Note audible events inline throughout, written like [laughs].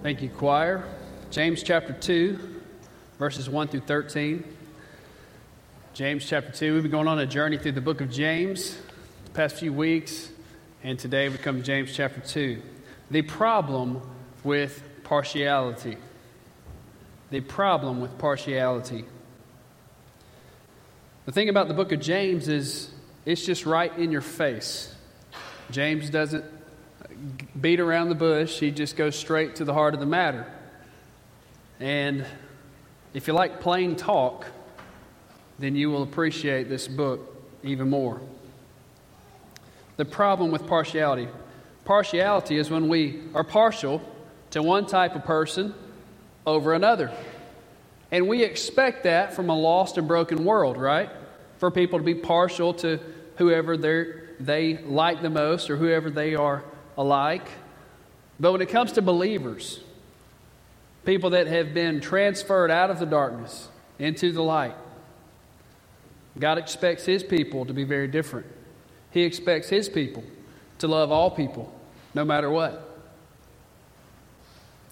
Thank you, choir. James chapter 2, verses 1 through 13. James chapter 2, we've been going on a journey through the book of James the past few weeks, and today we come to James chapter 2. The problem with partiality. The problem with partiality. The thing about the book of James is it's just right in your face. James doesn't beat around the bush, he just goes straight to the heart of the matter. And if you like plain talk, then you will appreciate this book even more. The problem with partiality partiality is when we are partial to one type of person over another. And we expect that from a lost and broken world, right? For people to be partial to whoever they like the most or whoever they are alike. But when it comes to believers, people that have been transferred out of the darkness into the light, God expects His people to be very different. He expects His people to love all people, no matter what.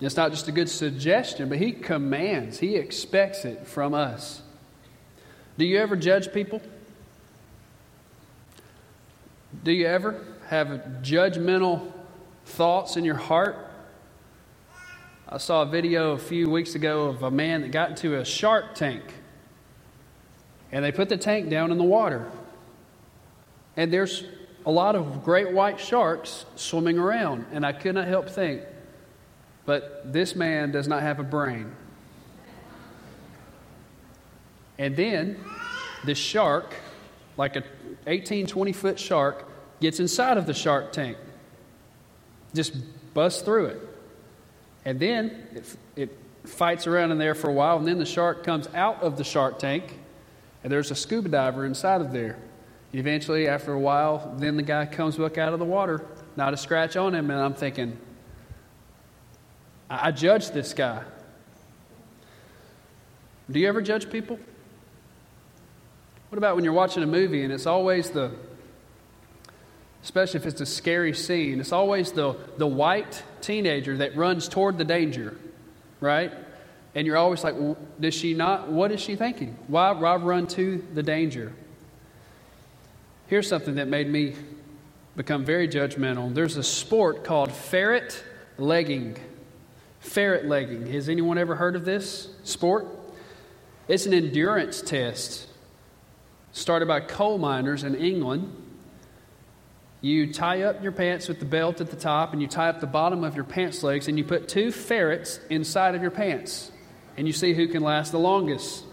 It's not just a good suggestion, but He commands, He expects it from us. Do you ever judge people? Do you ever have a judgmental thoughts in your heart. I saw a video a few weeks ago of a man that got into a shark tank. And they put the tank down in the water. And there's a lot of great white sharks swimming around. And I could not help think, but this man does not have a brain. And then this shark, like a 18, 20 foot shark, gets inside of the shark tank just busts through it. And then it, it fights around in there for a while, and then the shark comes out of the shark tank, and there's a scuba diver inside of there. Eventually, after a while, then the guy comes back out of the water, not a scratch on him, and I'm thinking, I, I judge this guy. Do you ever judge people? What about when you're watching a movie and it's always the especially if it's a scary scene, it's always the, the white teenager that runs toward the danger, right? And you're always like, does she not? What is she thinking? Why, why run to the danger? Here's something that made me become very judgmental. There's a sport called ferret legging. Ferret legging. Has anyone ever heard of this sport? It's an endurance test started by coal miners in England you tie up your pants with the belt at the top and you tie up the bottom of your pants legs and you put two ferrets inside of your pants and you see who can last the longest.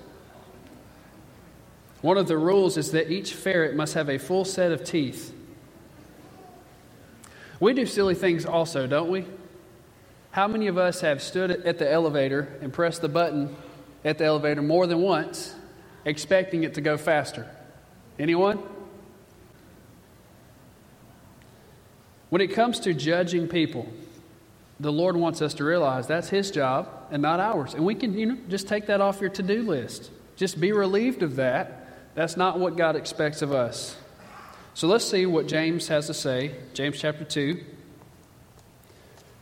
One of the rules is that each ferret must have a full set of teeth. We do silly things also, don't we? How many of us have stood at the elevator and pressed the button at the elevator more than once, expecting it to go faster? Anyone? When it comes to judging people, the Lord wants us to realize that's His job and not ours. And we can, you know, just take that off your to do list. Just be relieved of that. That's not what God expects of us. So let's see what James has to say. James chapter 2.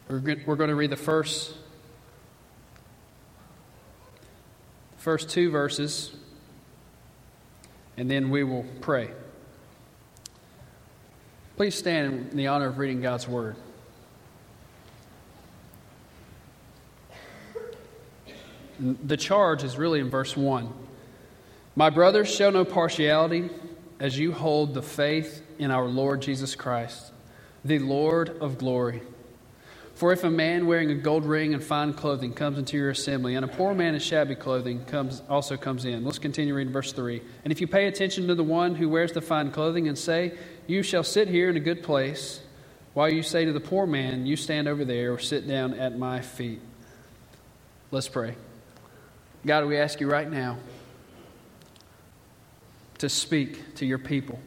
We're going to read the first, first two verses, and then we will pray. Please stand in the honor of reading God's Word. The charge is really in verse 1. My brothers, show no partiality as you hold the faith in our Lord Jesus Christ, the Lord of glory. For if a man wearing a gold ring and fine clothing comes into your assembly, and a poor man in shabby clothing comes, also comes in. Let's continue reading verse 3. And if you pay attention to the one who wears the fine clothing and say, You shall sit here in a good place, while you say to the poor man, You stand over there, or sit down at my feet. Let's pray. God, we ask you right now to speak to your people.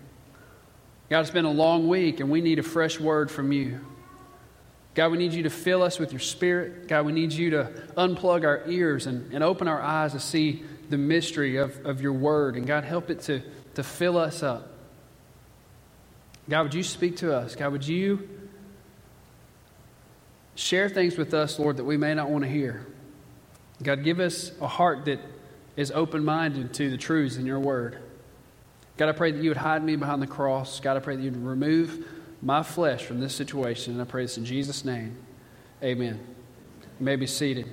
God, it's been a long week, and we need a fresh word from you. God, we need you to fill us with your spirit. God, we need you to unplug our ears and, and open our eyes to see the mystery of, of your word. And God, help it to, to fill us up. God, would you speak to us? God, would you share things with us, Lord, that we may not want to hear. God, give us a heart that is open minded to the truths in your word. God, I pray that you would hide me behind the cross. God, I pray that you'd remove my flesh from this situation. And I pray this in Jesus' name. Amen. You may be seated.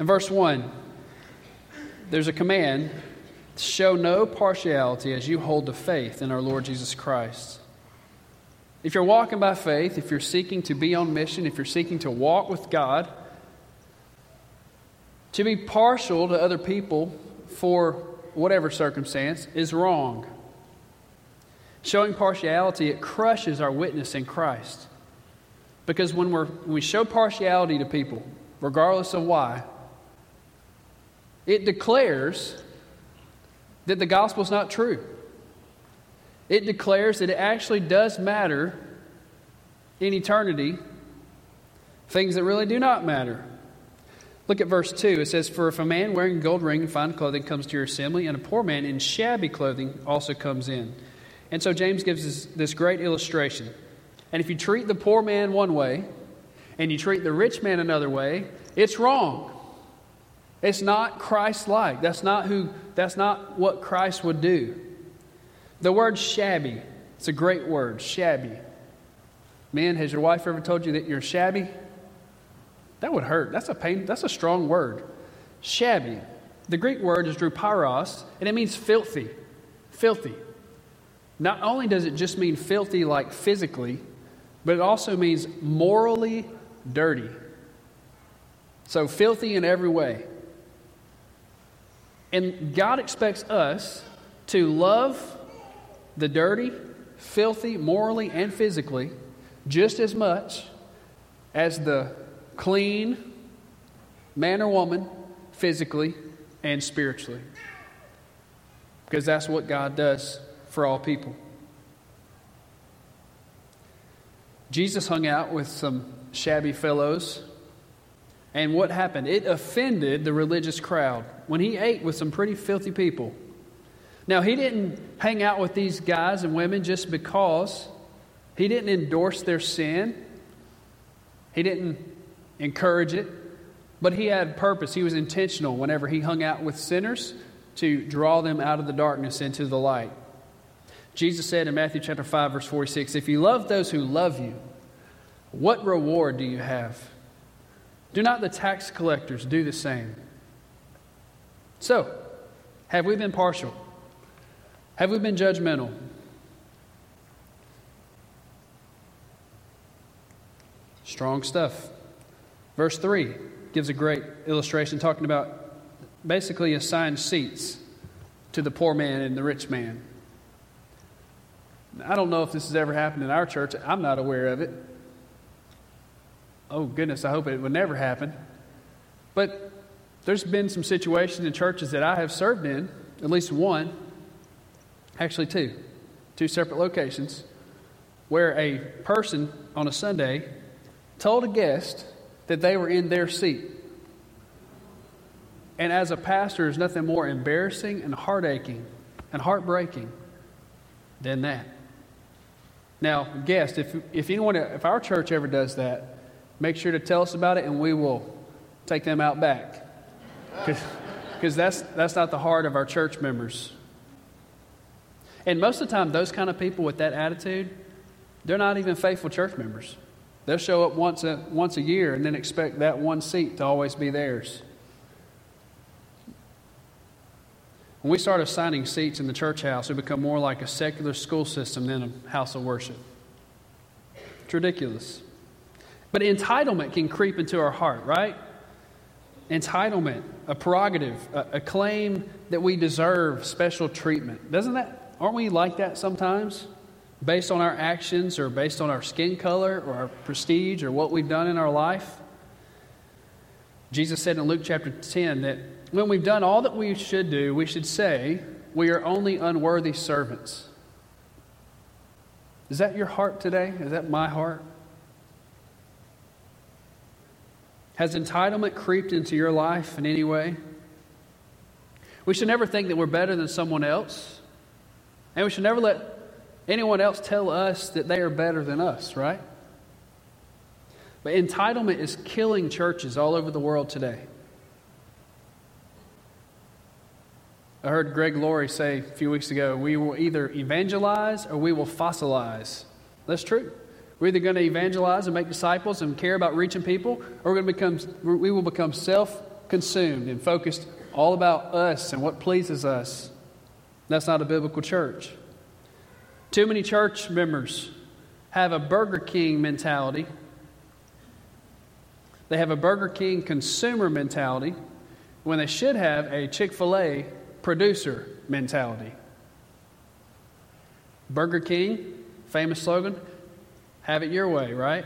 In verse 1, there's a command show no partiality as you hold to faith in our Lord Jesus Christ. If you're walking by faith, if you're seeking to be on mission, if you're seeking to walk with God, to be partial to other people for whatever circumstance is wrong. Showing partiality, it crushes our witness in Christ. Because when, we're, when we show partiality to people, regardless of why, it declares that the gospel is not true. It declares that it actually does matter in eternity things that really do not matter. Look at verse 2. It says, For if a man wearing a gold ring and fine clothing comes to your assembly, and a poor man in shabby clothing also comes in. And so James gives us this great illustration. And if you treat the poor man one way and you treat the rich man another way, it's wrong. It's not Christ like. That's not who that's not what Christ would do. The word shabby, it's a great word, shabby. Man, has your wife ever told you that you're shabby? That would hurt. That's a pain, that's a strong word. Shabby. The Greek word is drupairos, and it means filthy. Filthy. Not only does it just mean filthy like physically, but it also means morally dirty. So filthy in every way. And God expects us to love the dirty, filthy, morally, and physically just as much as the clean man or woman, physically and spiritually. Because that's what God does for all people. Jesus hung out with some shabby fellows and what happened? It offended the religious crowd when he ate with some pretty filthy people. Now, he didn't hang out with these guys and women just because. He didn't endorse their sin. He didn't encourage it. But he had purpose. He was intentional whenever he hung out with sinners to draw them out of the darkness into the light. Jesus said in Matthew chapter 5 verse 46, "If you love those who love you, what reward do you have?" Do not the tax collectors do the same? So, have we been partial? Have we been judgmental? Strong stuff. Verse 3 gives a great illustration talking about basically assigned seats to the poor man and the rich man. I don't know if this has ever happened in our church. I'm not aware of it oh goodness, I hope it would never happen. But there's been some situations in churches that I have served in, at least one, actually two, two separate locations, where a person on a Sunday told a guest that they were in their seat. And as a pastor, there's nothing more embarrassing and heartaching and heartbreaking than that. Now, guest, if, if anyone, if our church ever does that, make sure to tell us about it and we will take them out back. Because that's, that's not the heart of our church members. And most of the time, those kind of people with that attitude, they're not even faithful church members. They'll show up once a, once a year and then expect that one seat to always be theirs. When we start assigning seats in the church house, we become more like a secular school system than a house of worship. It's ridiculous. But entitlement can creep into our heart, right? Entitlement, a prerogative, a, a claim that we deserve special treatment. Doesn't that, aren't we like that sometimes? Based on our actions or based on our skin color or our prestige or what we've done in our life? Jesus said in Luke chapter 10 that when we've done all that we should do, we should say, We are only unworthy servants. Is that your heart today? Is that my heart? Has entitlement creeped into your life in any way? We should never think that we're better than someone else. And we should never let anyone else tell us that they are better than us, right? But entitlement is killing churches all over the world today. I heard Greg Laurie say a few weeks ago we will either evangelize or we will fossilize. That's true. We're either going to evangelize and make disciples and care about reaching people, or we're going to become, we will become self consumed and focused all about us and what pleases us. That's not a biblical church. Too many church members have a Burger King mentality. They have a Burger King consumer mentality when they should have a Chick fil A producer mentality. Burger King, famous slogan, have it your way, right?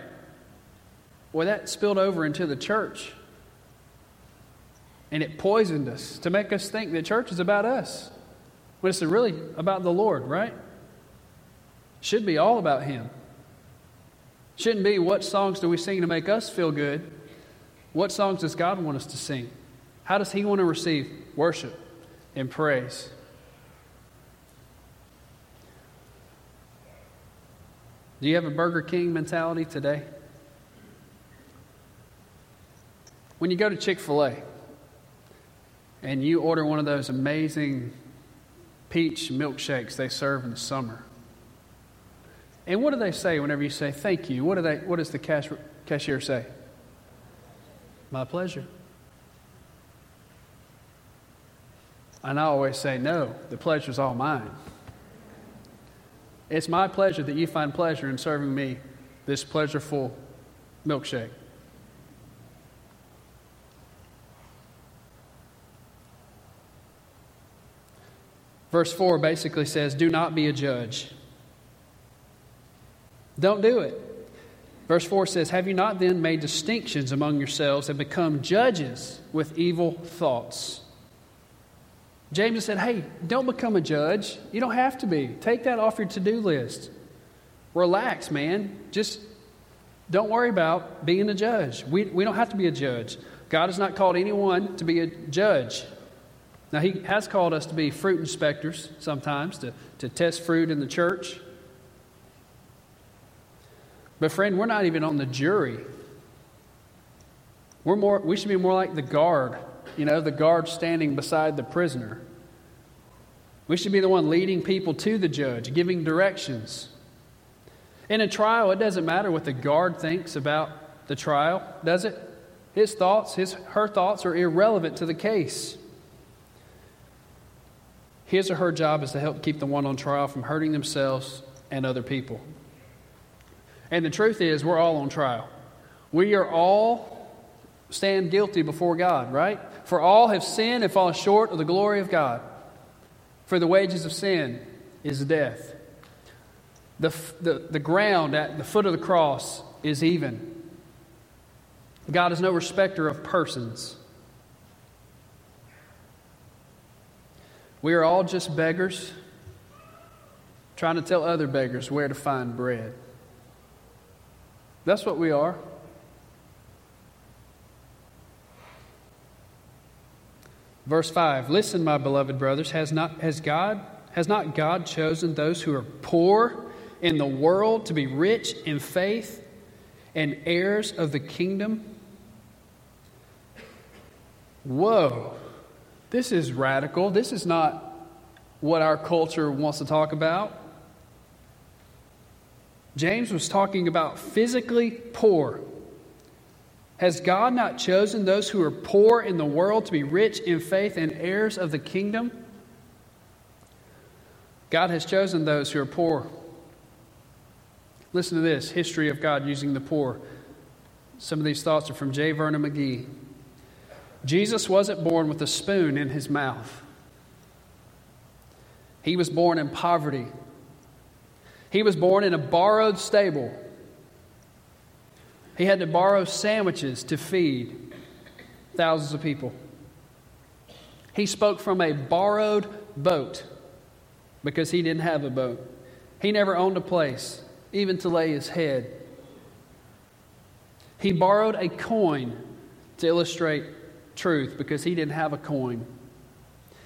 Well, that spilled over into the church. And it poisoned us to make us think that church is about us. When it's really about the Lord, right? Should be all about Him. Shouldn't be what songs do we sing to make us feel good? What songs does God want us to sing? How does He want to receive worship? and praise. Do you have a Burger King mentality today? When you go to Chick fil A and you order one of those amazing peach milkshakes they serve in the summer, and what do they say whenever you say thank you? What, do they, what does the cash, cashier say? My pleasure. And I always say, no, the pleasure's all mine. It's my pleasure that you find pleasure in serving me this pleasureful milkshake. Verse 4 basically says, Do not be a judge. Don't do it. Verse 4 says, Have you not then made distinctions among yourselves and become judges with evil thoughts? James said, Hey, don't become a judge. You don't have to be. Take that off your to do list. Relax, man. Just don't worry about being a judge. We, we don't have to be a judge. God has not called anyone to be a judge. Now, He has called us to be fruit inspectors sometimes, to, to test fruit in the church. But, friend, we're not even on the jury. We're more, we should be more like the guard you know, the guard standing beside the prisoner. We should be the one leading people to the judge, giving directions. In a trial, it doesn't matter what the guard thinks about the trial, does it? His thoughts, his, her thoughts are irrelevant to the case. His or her job is to help keep the one on trial from hurting themselves and other people. And the truth is, we're all on trial. We are all stand guilty before God, right? For all have sinned and fallen short of the glory of God. For the wages of sin is death. The, the, the ground at the foot of the cross is even. God is no respecter of persons. We are all just beggars trying to tell other beggars where to find bread. That's what we are. Verse 5 Listen, my beloved brothers, has not, has, God, has not God chosen those who are poor in the world to be rich in faith and heirs of the kingdom? Whoa, this is radical. This is not what our culture wants to talk about. James was talking about physically poor. Has God not chosen those who are poor in the world to be rich in faith and heirs of the kingdom? God has chosen those who are poor. Listen to this history of God using the poor. Some of these thoughts are from J. Vernon McGee. Jesus wasn't born with a spoon in his mouth. He was born in poverty. He was born in a borrowed stable. He had to borrow sandwiches to feed thousands of people. He spoke from a borrowed boat because he didn't have a boat. He never owned a place, even to lay his head. He borrowed a coin to illustrate truth because he didn't have a coin.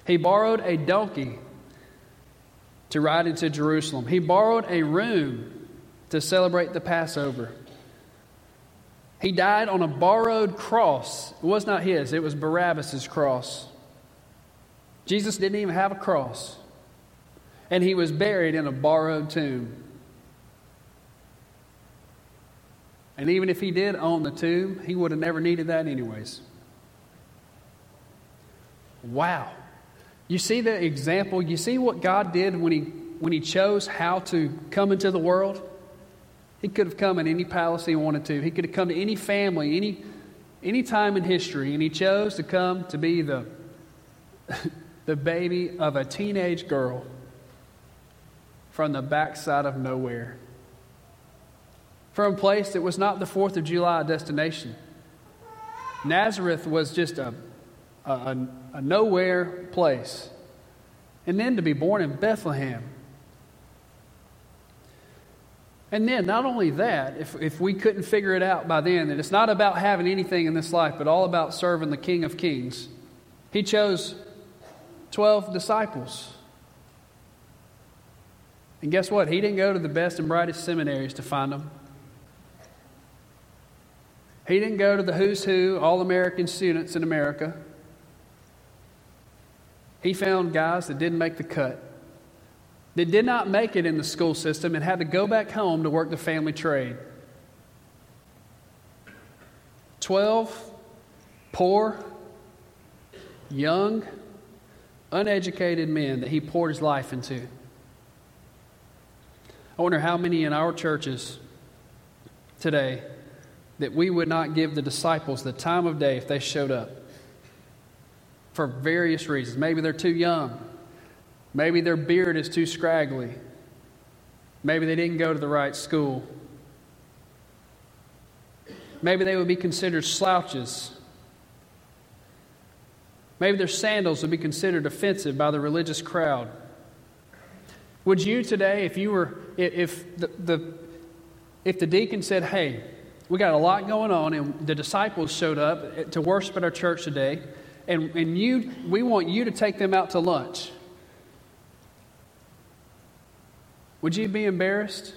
He borrowed a donkey to ride into Jerusalem. He borrowed a room to celebrate the Passover. He died on a borrowed cross. It was not his, it was Barabbas' cross. Jesus didn't even have a cross. And he was buried in a borrowed tomb. And even if he did own the tomb, he would have never needed that, anyways. Wow. You see the example? You see what God did when he, when he chose how to come into the world? He could have come in any palace he wanted to. He could have come to any family, any, any time in history, and he chose to come to be the, [laughs] the baby of a teenage girl from the backside of nowhere from a place that was not the 4th of July destination. Nazareth was just a, a, a, nowhere place. And then to be born in Bethlehem. And then, not only that, if, if we couldn't figure it out by then, that it's not about having anything in this life, but all about serving the King of Kings, he chose 12 disciples. And guess what? He didn't go to the best and brightest seminaries to find them. He didn't go to the who's who, all American students in America. He found guys that didn't make the cut, that did not make it in the school system and had to go back home to work the family trade. Twelve poor, young, uneducated men that he poured his life into. I wonder how many in our churches today that we would not give the disciples the time of day if they showed up for various reasons. Maybe they're too young, maybe their beard is too scraggly, maybe they didn't go to the right school, maybe they would be considered slouches. Maybe their sandals would be considered offensive by the religious crowd. Would you today, if you were, if the, the if the deacon said, "Hey, we got a lot going on, and the disciples showed up to worship at our church today. And, and you, we want you to take them out to lunch. Would you be embarrassed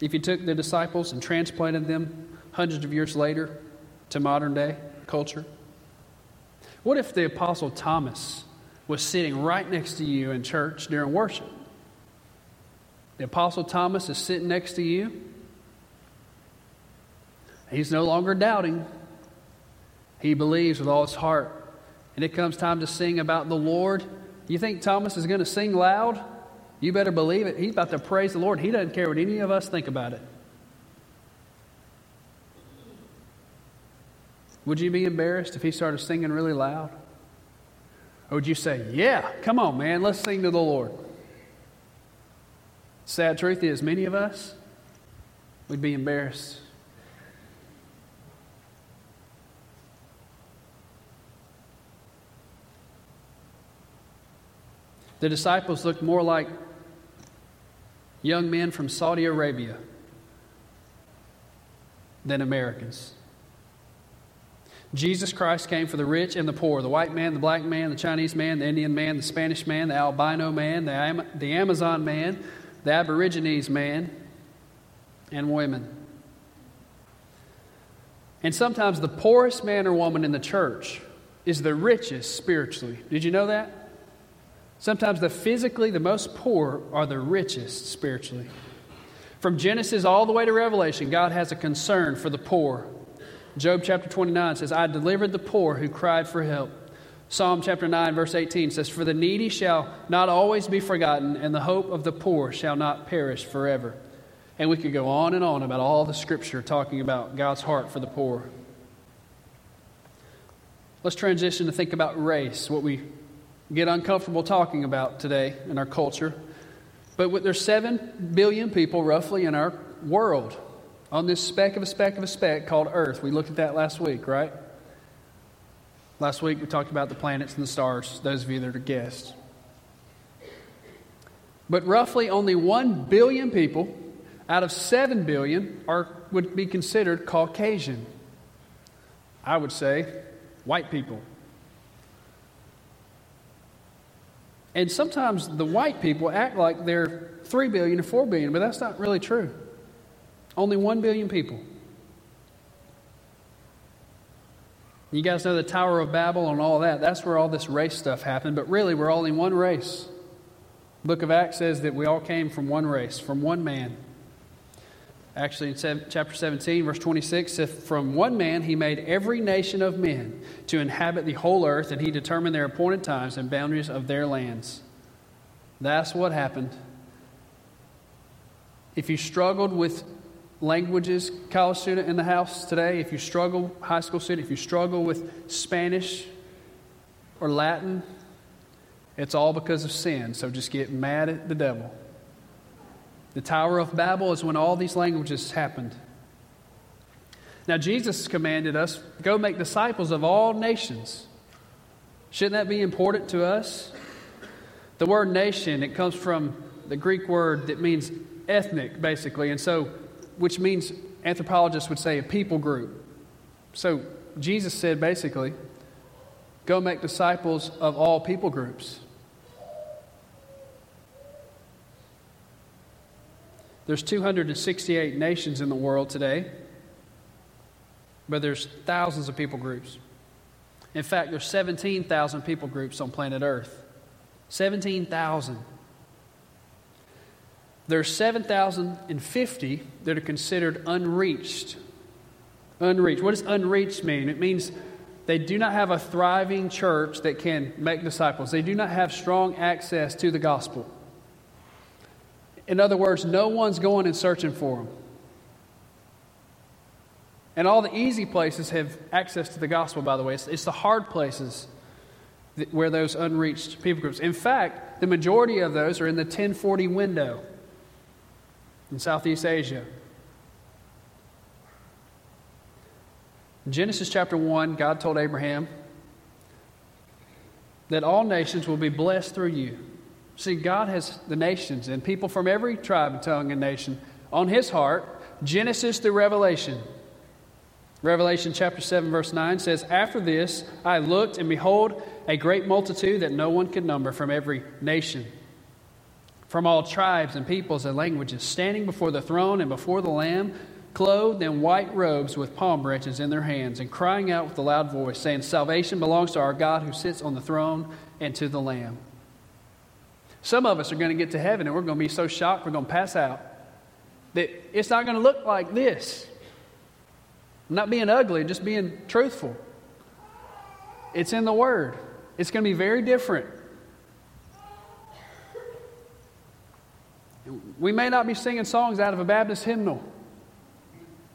if you took the disciples and transplanted them hundreds of years later to modern day culture? What if the Apostle Thomas was sitting right next to you in church during worship? The Apostle Thomas is sitting next to you He's no longer doubting. He believes with all his heart. And it comes time to sing about the Lord. You think Thomas is going to sing loud? You better believe it. He's about to praise the Lord. He doesn't care what any of us think about it. Would you be embarrassed if he started singing really loud? Or would you say, Yeah, come on, man, let's sing to the Lord? Sad truth is, many of us we'd be embarrassed. The disciples looked more like young men from Saudi Arabia than Americans. Jesus Christ came for the rich and the poor the white man, the black man, the Chinese man, the Indian man, the Spanish man, the albino man, the, Am- the Amazon man, the Aborigines man, and women. And sometimes the poorest man or woman in the church is the richest spiritually. Did you know that? Sometimes the physically the most poor are the richest spiritually. From Genesis all the way to Revelation, God has a concern for the poor. Job chapter 29 says, I delivered the poor who cried for help. Psalm chapter 9, verse 18 says, For the needy shall not always be forgotten, and the hope of the poor shall not perish forever. And we could go on and on about all the scripture talking about God's heart for the poor. Let's transition to think about race, what we get uncomfortable talking about today in our culture. But there's 7 billion people roughly in our world on this speck of a speck of a speck called Earth. We looked at that last week, right? Last week we talked about the planets and the stars, those of you that are guests. But roughly only 1 billion people out of 7 billion are, would be considered Caucasian. I would say white people. And sometimes the white people act like they're 3 billion or 4 billion, but that's not really true. Only 1 billion people. You guys know the Tower of Babel and all that. That's where all this race stuff happened, but really we're all in one race. The book of Acts says that we all came from one race, from one man. Actually, in chapter 17, verse 26, says, From one man he made every nation of men to inhabit the whole earth, and he determined their appointed times and boundaries of their lands. That's what happened. If you struggled with languages, college student in the house today, if you struggle, high school student, if you struggle with Spanish or Latin, it's all because of sin. So just get mad at the devil. The Tower of Babel is when all these languages happened. Now, Jesus commanded us go make disciples of all nations. Shouldn't that be important to us? The word nation, it comes from the Greek word that means ethnic, basically. And so which means anthropologists would say a people group. So Jesus said basically, go make disciples of all people groups. There's 268 nations in the world today, but there's thousands of people groups. In fact, there's 17,000 people groups on planet Earth. 17,000. There's 7,050 that are considered unreached. Unreached. What does unreached mean? It means they do not have a thriving church that can make disciples, they do not have strong access to the gospel. In other words, no one's going and searching for them. And all the easy places have access to the gospel, by the way. It's, it's the hard places that, where those unreached people groups. In fact, the majority of those are in the 1040 window in Southeast Asia. Genesis chapter 1, God told Abraham that all nations will be blessed through you. See, God has the nations and people from every tribe and tongue and nation on his heart, Genesis through Revelation. Revelation chapter 7, verse 9 says, After this I looked, and behold, a great multitude that no one could number from every nation from all tribes and peoples and languages, standing before the throne and before the Lamb, clothed in white robes with palm branches in their hands, and crying out with a loud voice, saying, Salvation belongs to our God who sits on the throne and to the Lamb. Some of us are going to get to heaven and we're going to be so shocked we're going to pass out that it's not going to look like this. I'm not being ugly, just being truthful. It's in the Word. It's going to be very different. We may not be singing songs out of a Baptist hymnal.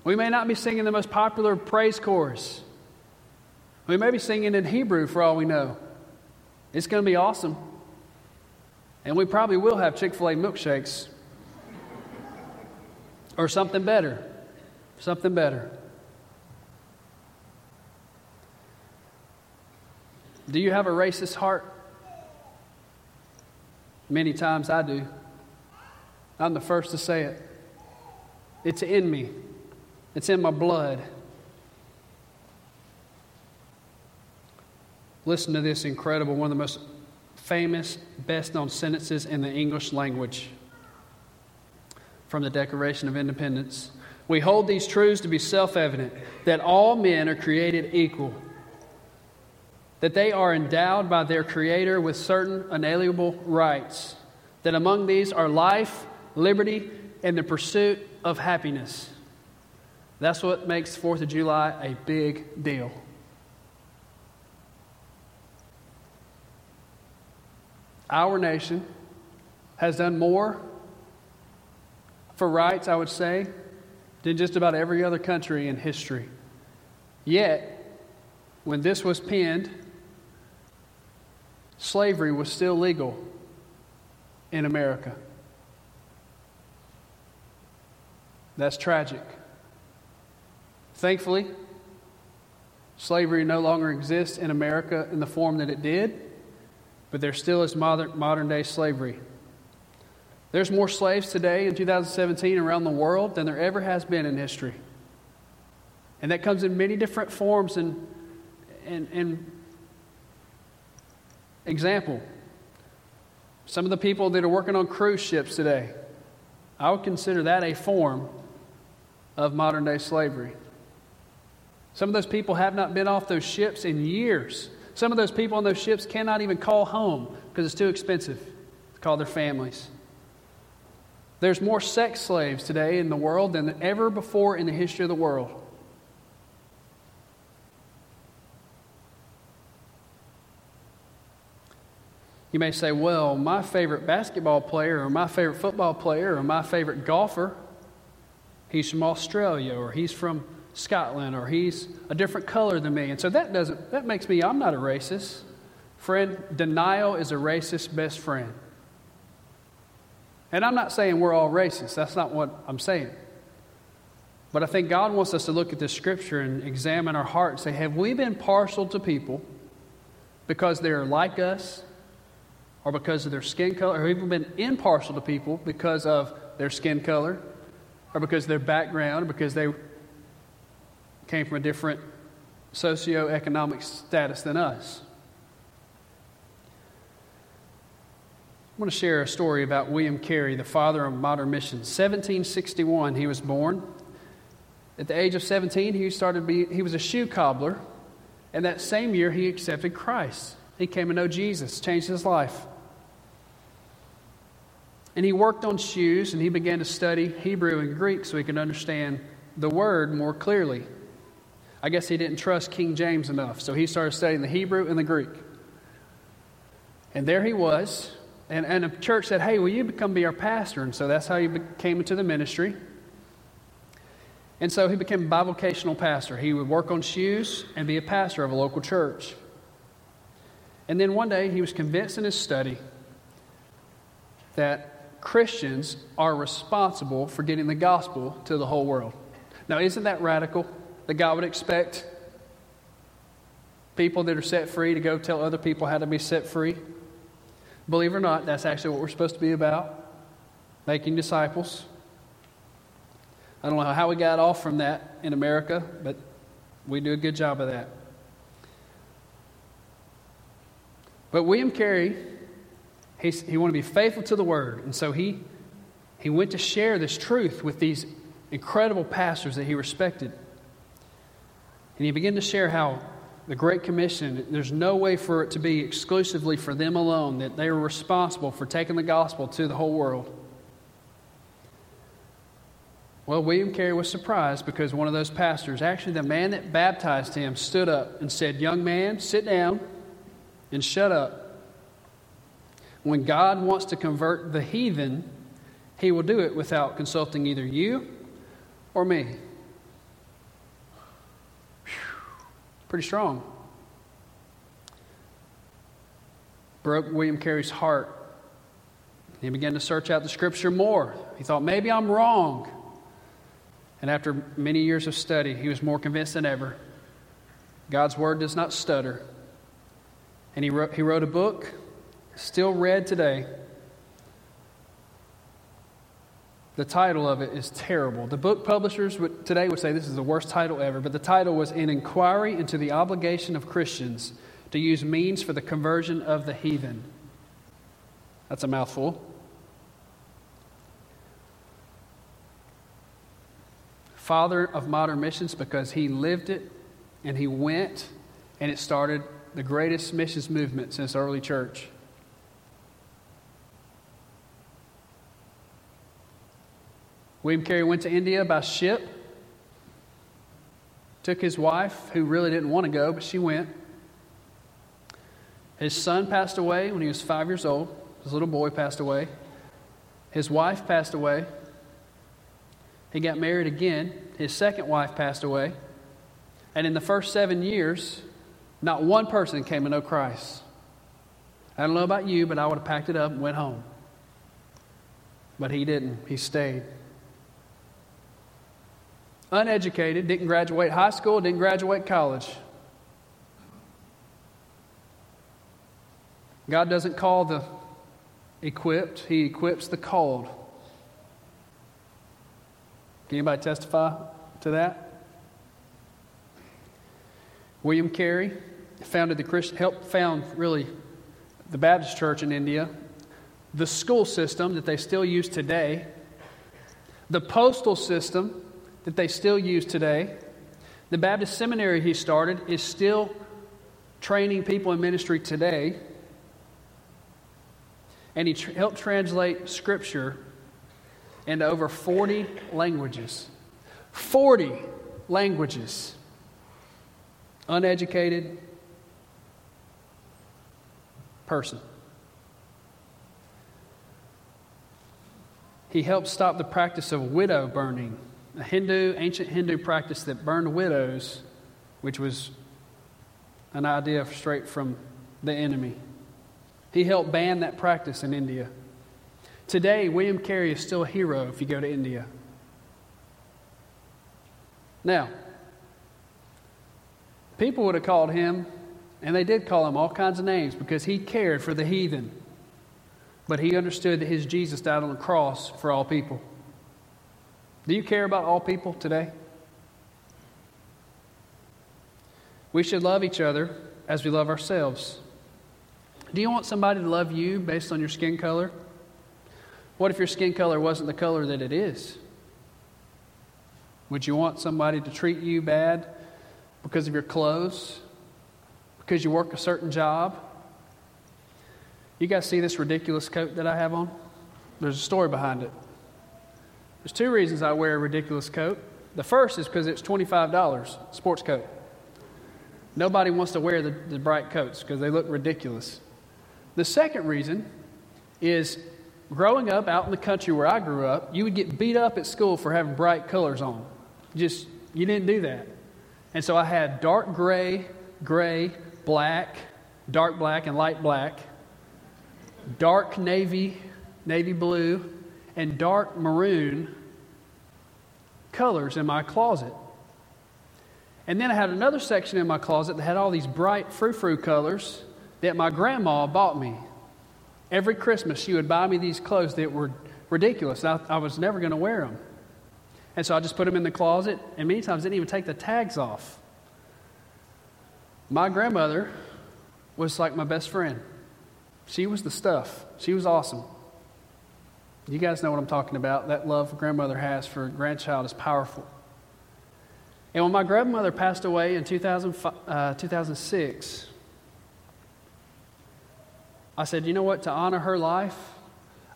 We may not be singing the most popular praise chorus. We may be singing in Hebrew for all we know. It's going to be awesome. And we probably will have Chick fil A milkshakes or something better. Something better. Do you have a racist heart? Many times I do. I'm the first to say it. It's in me, it's in my blood. Listen to this incredible, one of the most famous, best known sentences in the English language from the Declaration of Independence. We hold these truths to be self evident that all men are created equal, that they are endowed by their Creator with certain unalienable rights, that among these are life, liberty, and the pursuit of happiness. That's what makes 4th of July a big deal. Our nation has done more for rights, I would say, than just about every other country in history. Yet, when this was penned, slavery was still legal in America. That's tragic. Thankfully, slavery no longer exists in America in the form that it did, but there still is modern, modern day slavery. There's more slaves today in 2017 around the world than there ever has been in history. And that comes in many different forms and, and, and example. Some of the people that are working on cruise ships today, I would consider that a form of modern day slavery. Some of those people have not been off those ships in years. Some of those people on those ships cannot even call home because it's too expensive to call their families. There's more sex slaves today in the world than ever before in the history of the world. You may say, well, my favorite basketball player, or my favorite football player, or my favorite golfer, he's from Australia, or he's from Scotland, or he's a different color than me. And so that doesn't, that makes me, I'm not a racist. Friend, denial is a racist best friend. And I'm not saying we're all racist. That's not what I'm saying. But I think God wants us to look at this scripture and examine our heart and say, have we been partial to people because they're like us or because of their skin color, or we been impartial to people because of their skin color or because of their background or because they came from a different socioeconomic status than us? I want to share a story about William Carey, the father of modern missions. 1761, he was born. At the age of 17, he started be, he was a shoe cobbler, and that same year he accepted Christ. He came to know Jesus, changed his life. And he worked on shoes and he began to study Hebrew and Greek so he could understand the word more clearly. I guess he didn't trust King James enough, so he started studying the Hebrew and the Greek. And there he was, and, and a church said, Hey, will you become be our pastor? And so that's how he came into the ministry. And so he became a bivocational pastor. He would work on shoes and be a pastor of a local church. And then one day he was convinced in his study that Christians are responsible for getting the gospel to the whole world. Now, isn't that radical that God would expect people that are set free to go tell other people how to be set free? Believe it or not, that's actually what we're supposed to be about making disciples. I don't know how we got off from that in America, but we do a good job of that. But William Carey, he wanted to be faithful to the word, and so he, he went to share this truth with these incredible pastors that he respected. And he began to share how the Great Commission, there's no way for it to be exclusively for them alone, that they are responsible for taking the gospel to the whole world. Well, William Carey was surprised because one of those pastors, actually the man that baptized him, stood up and said, Young man, sit down and shut up. When God wants to convert the heathen, he will do it without consulting either you or me. Pretty strong. Broke William Carey's heart. He began to search out the scripture more. He thought, maybe I'm wrong. And after many years of study, he was more convinced than ever. God's word does not stutter. And he wrote, he wrote a book, still read today, The title of it is terrible. The book publishers would, today would say this is the worst title ever, but the title was An Inquiry into the Obligation of Christians to Use Means for the Conversion of the Heathen. That's a mouthful. Father of modern missions because he lived it and he went and it started the greatest missions movement since early church. William Carey went to India by ship, took his wife, who really didn't want to go, but she went. His son passed away when he was five years old. His little boy passed away. His wife passed away. He got married again. His second wife passed away. And in the first seven years, not one person came to know Christ. I don't know about you, but I would have packed it up and went home. But he didn't. He stayed uneducated, didn't graduate high school, didn't graduate college. God doesn't call the equipped, He equips the called. Can anybody testify to that? William Carey founded the Christian, helped found really the Baptist church in India, the school system that they still use today, the postal system that they still use today, The Baptist seminary he started is still training people in ministry today. And he tr- helped translate Scripture into over 40 languages. 40 languages. Uneducated person. He helped stop the practice of widow burning, a Hindu, ancient Hindu practice that burned widows, which was an idea straight from the enemy. He helped ban that practice in India. Today, William Carey is still a hero if you go to India. Now, people would have called him, and they did call him all kinds of names because he cared for the heathen. But he understood that his Jesus died on the cross for all people. Do you care about all people today? We should love each other as we love ourselves. Do you want somebody to love you based on your skin color? What if your skin color wasn't the color that it is? Would you want somebody to treat you bad because of your clothes? Because you work a certain job? You guys see this ridiculous coat that I have on? There's a story behind it. There's two reasons I wear a ridiculous coat. The first is because it's $25, sports coat. Nobody wants to wear the, the bright coats because they look ridiculous. The second reason is growing up out in the country where I grew up, you would get beat up at school for having bright colors on. Just, you didn't do that. And so I had dark gray, gray, black, dark black, and light black, dark navy, navy blue, and dark maroon colors in my closet. And then I had another section in my closet that had all these bright frou frou colors that my grandma bought me. Every Christmas, she would buy me these clothes that were ridiculous. I, I was never going to wear them. And so I just put them in the closet, and many times didn't even take the tags off. My grandmother was like my best friend. She was the stuff. She was awesome. You guys know what I'm talking about. That love grandmother has for a grandchild is powerful. And when my grandmother passed away in 2000, uh, 2006, I said, you know what? To honor her life,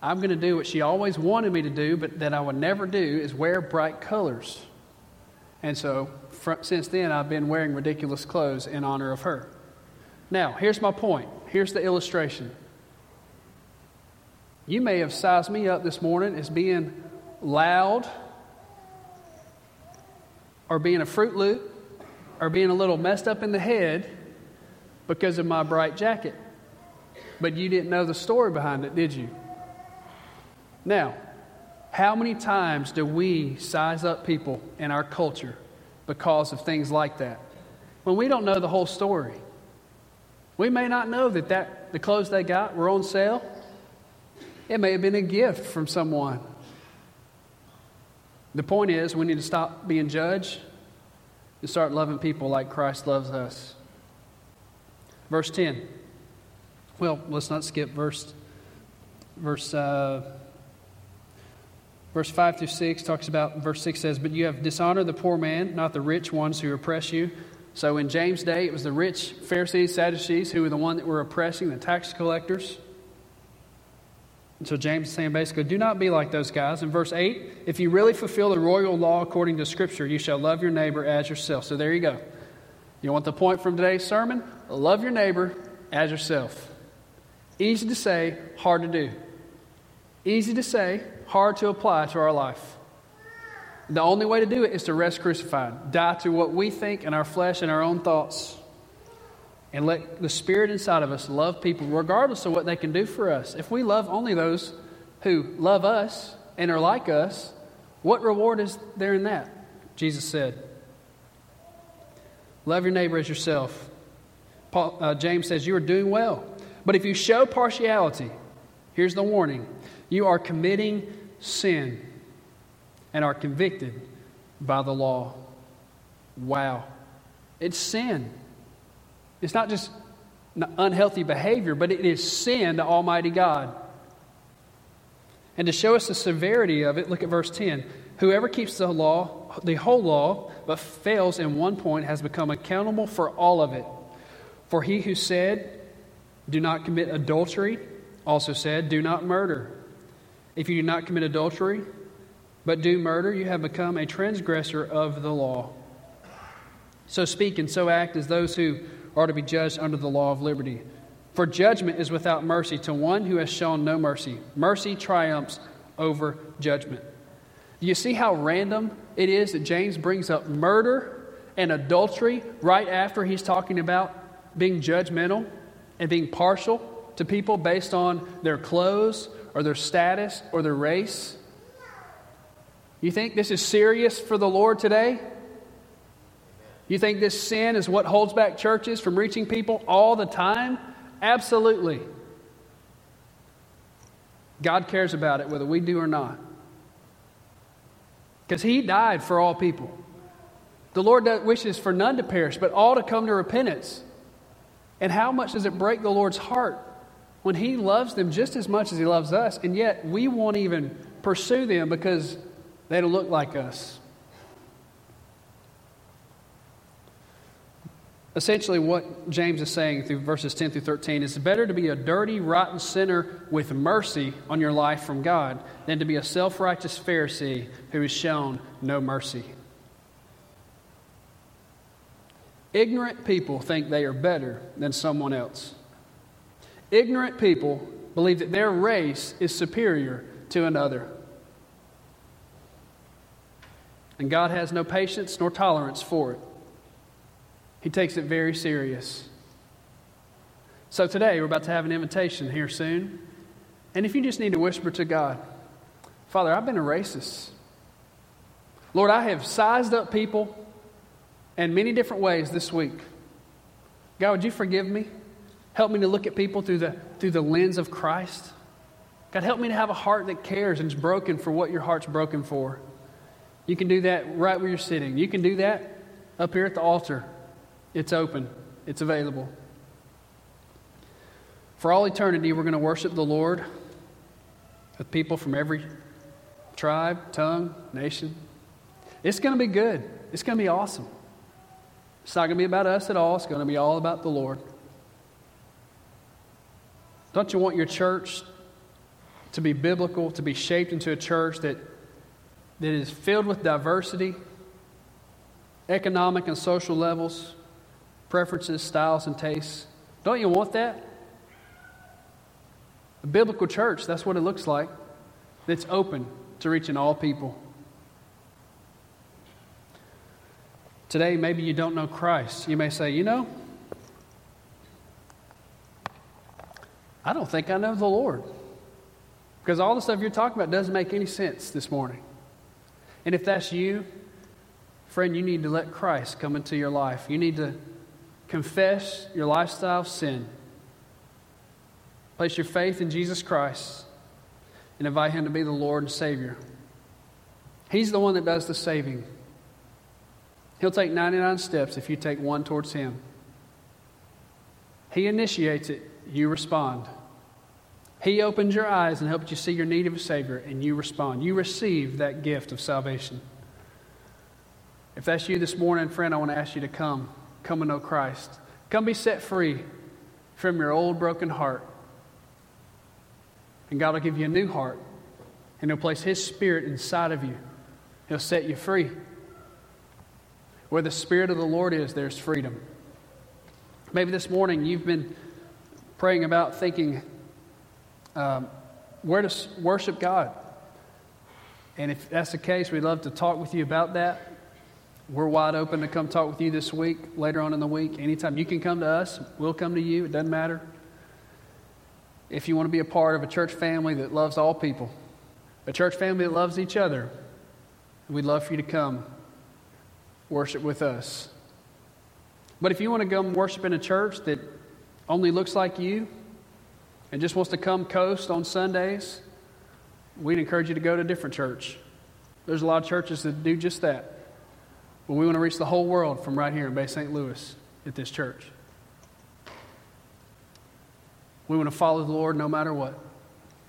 I'm going to do what she always wanted me to do, but that I would never do is wear bright colors. And so, since then, I've been wearing ridiculous clothes in honor of her. Now, here's my point. Here's the illustration. You may have sized me up this morning as being loud, or being a Fruit Loop, or being a little messed up in the head because of my bright jacket. But you didn't know the story behind it, did you? Now, how many times do we size up people in our culture because of things like that? When we don't know the whole story. We may not know that, that the clothes they got were on sale. It may have been a gift from someone. The point is, we need to stop being judged and start loving people like Christ loves us. Verse 10. Well, let's not skip verse, verse uh, Verse 5 through 6 talks about, verse 6 says, But you have dishonored the poor man, not the rich ones who oppress you. So in James' day, it was the rich Pharisees, Sadducees who were the one that were oppressing the tax collectors. And so James is saying basically, do not be like those guys. In verse 8, if you really fulfill the royal law according to Scripture, you shall love your neighbor as yourself. So there you go. You want the point from today's sermon? Love your neighbor as yourself. Easy to say, hard to do. Easy to say, hard to apply to our life. The only way to do it is to rest crucified, die to what we think in our flesh and our own thoughts, and let the Spirit inside of us love people regardless of what they can do for us. If we love only those who love us and are like us, what reward is there in that? Jesus said. Love your neighbor as yourself. Paul, uh, James says, You are doing well. But if you show partiality, here's the warning you are committing sin and are convicted by the law. Wow. It's sin. It's not just unhealthy behavior, but it is sin to Almighty God. And to show us the severity of it, look at verse 10. Whoever keeps the law the whole law, but fails in one point, has become accountable for all of it. For he who said, Do not commit adultery, also said, Do not murder. If you do not commit adultery, but do murder, you have become a transgressor of the law. So speak and so act as those who are to be judged under the law of liberty. For judgment is without mercy to one who has shown no mercy. Mercy triumphs over judgment. Do you see how random it is that James brings up murder and adultery right after he's talking about being judgmental and being partial to people based on their clothes or their status or their race? You think this is serious for the Lord today? You think this sin is what holds back churches from reaching people all the time? Absolutely. God cares about it whether we do or not. Because He died for all people. The Lord wishes for none to perish, but all to come to repentance. And how much does it break the Lord's heart when He loves them just as much as He loves us, and yet we won't even pursue them because they don't look like us? Essentially, what James is saying through verses 10 through 13 is better to be a dirty, rotten sinner with mercy on your life from God than to be a self righteous Pharisee who is shown no mercy. Ignorant people think they are better than someone else. Ignorant people believe that their race is superior to another. And God has no patience nor tolerance for it. He takes it very serious. So today, we're about to have an invitation here soon. And if you just need to whisper to God, Father, I've been a racist. Lord, I have sized up people in many different ways this week. God, would you forgive me? Help me to look at people through the, through the lens of Christ. God, help me to have a heart that cares and is broken for what your heart's broken for. You can do that right where you're sitting. You can do that up here at the altar. It's open, it's available. For all eternity, we're going to worship the Lord with people from every tribe, tongue, nation. It's going to be good. It's going to be awesome. It's not going to be about us at all. It's going to be all about the Lord. Don't you want your church to be biblical, to be shaped into a church that, that is filled with diversity, economic and social levels, preferences, styles, and tastes. Don't you want that? A biblical church, that's what it looks like. That's open to reaching all people. Today, maybe you don't know Christ. You may say, you know, I don't think I know the Lord. Because all the stuff you're talking about doesn't make any sense this morning. And if that's you, friend, you need to let Christ come into your life. You need to confess your lifestyle sin, place your faith in Jesus Christ, and invite Him to be the Lord and Savior. He's the one that does the saving. He'll take 99 steps if you take one towards Him. He initiates it, you respond. He opens your eyes and helps you see your need of a Savior, and you respond. You receive that gift of salvation. If that's you this morning, friend, I want to ask you to come. Come and know Christ. Come be set free from your old broken heart. And God will give you a new heart. And He'll place His Spirit inside of you. He'll set you free. Where the Spirit of the Lord is, there's freedom. Maybe this morning you've been praying about thinking um, where to worship God. And if that's the case, we'd love to talk with you about that. We're wide open to come talk with you this week, later on in the week. Anytime you can come to us, we'll come to you. It doesn't matter. If you want to be a part of a church family that loves all people, a church family that loves each other, we'd love for you to come worship with us. But if you want to come worship in a church that only looks like you and just wants to come coast on Sundays, we'd encourage you to go to a different church. There's a lot of churches that do just that. But we want to reach the whole world from right here in Bay St. Louis at this church. We want to follow the Lord no matter what.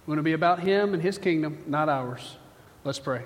We want to be about Him and His kingdom, not ours. Let's pray.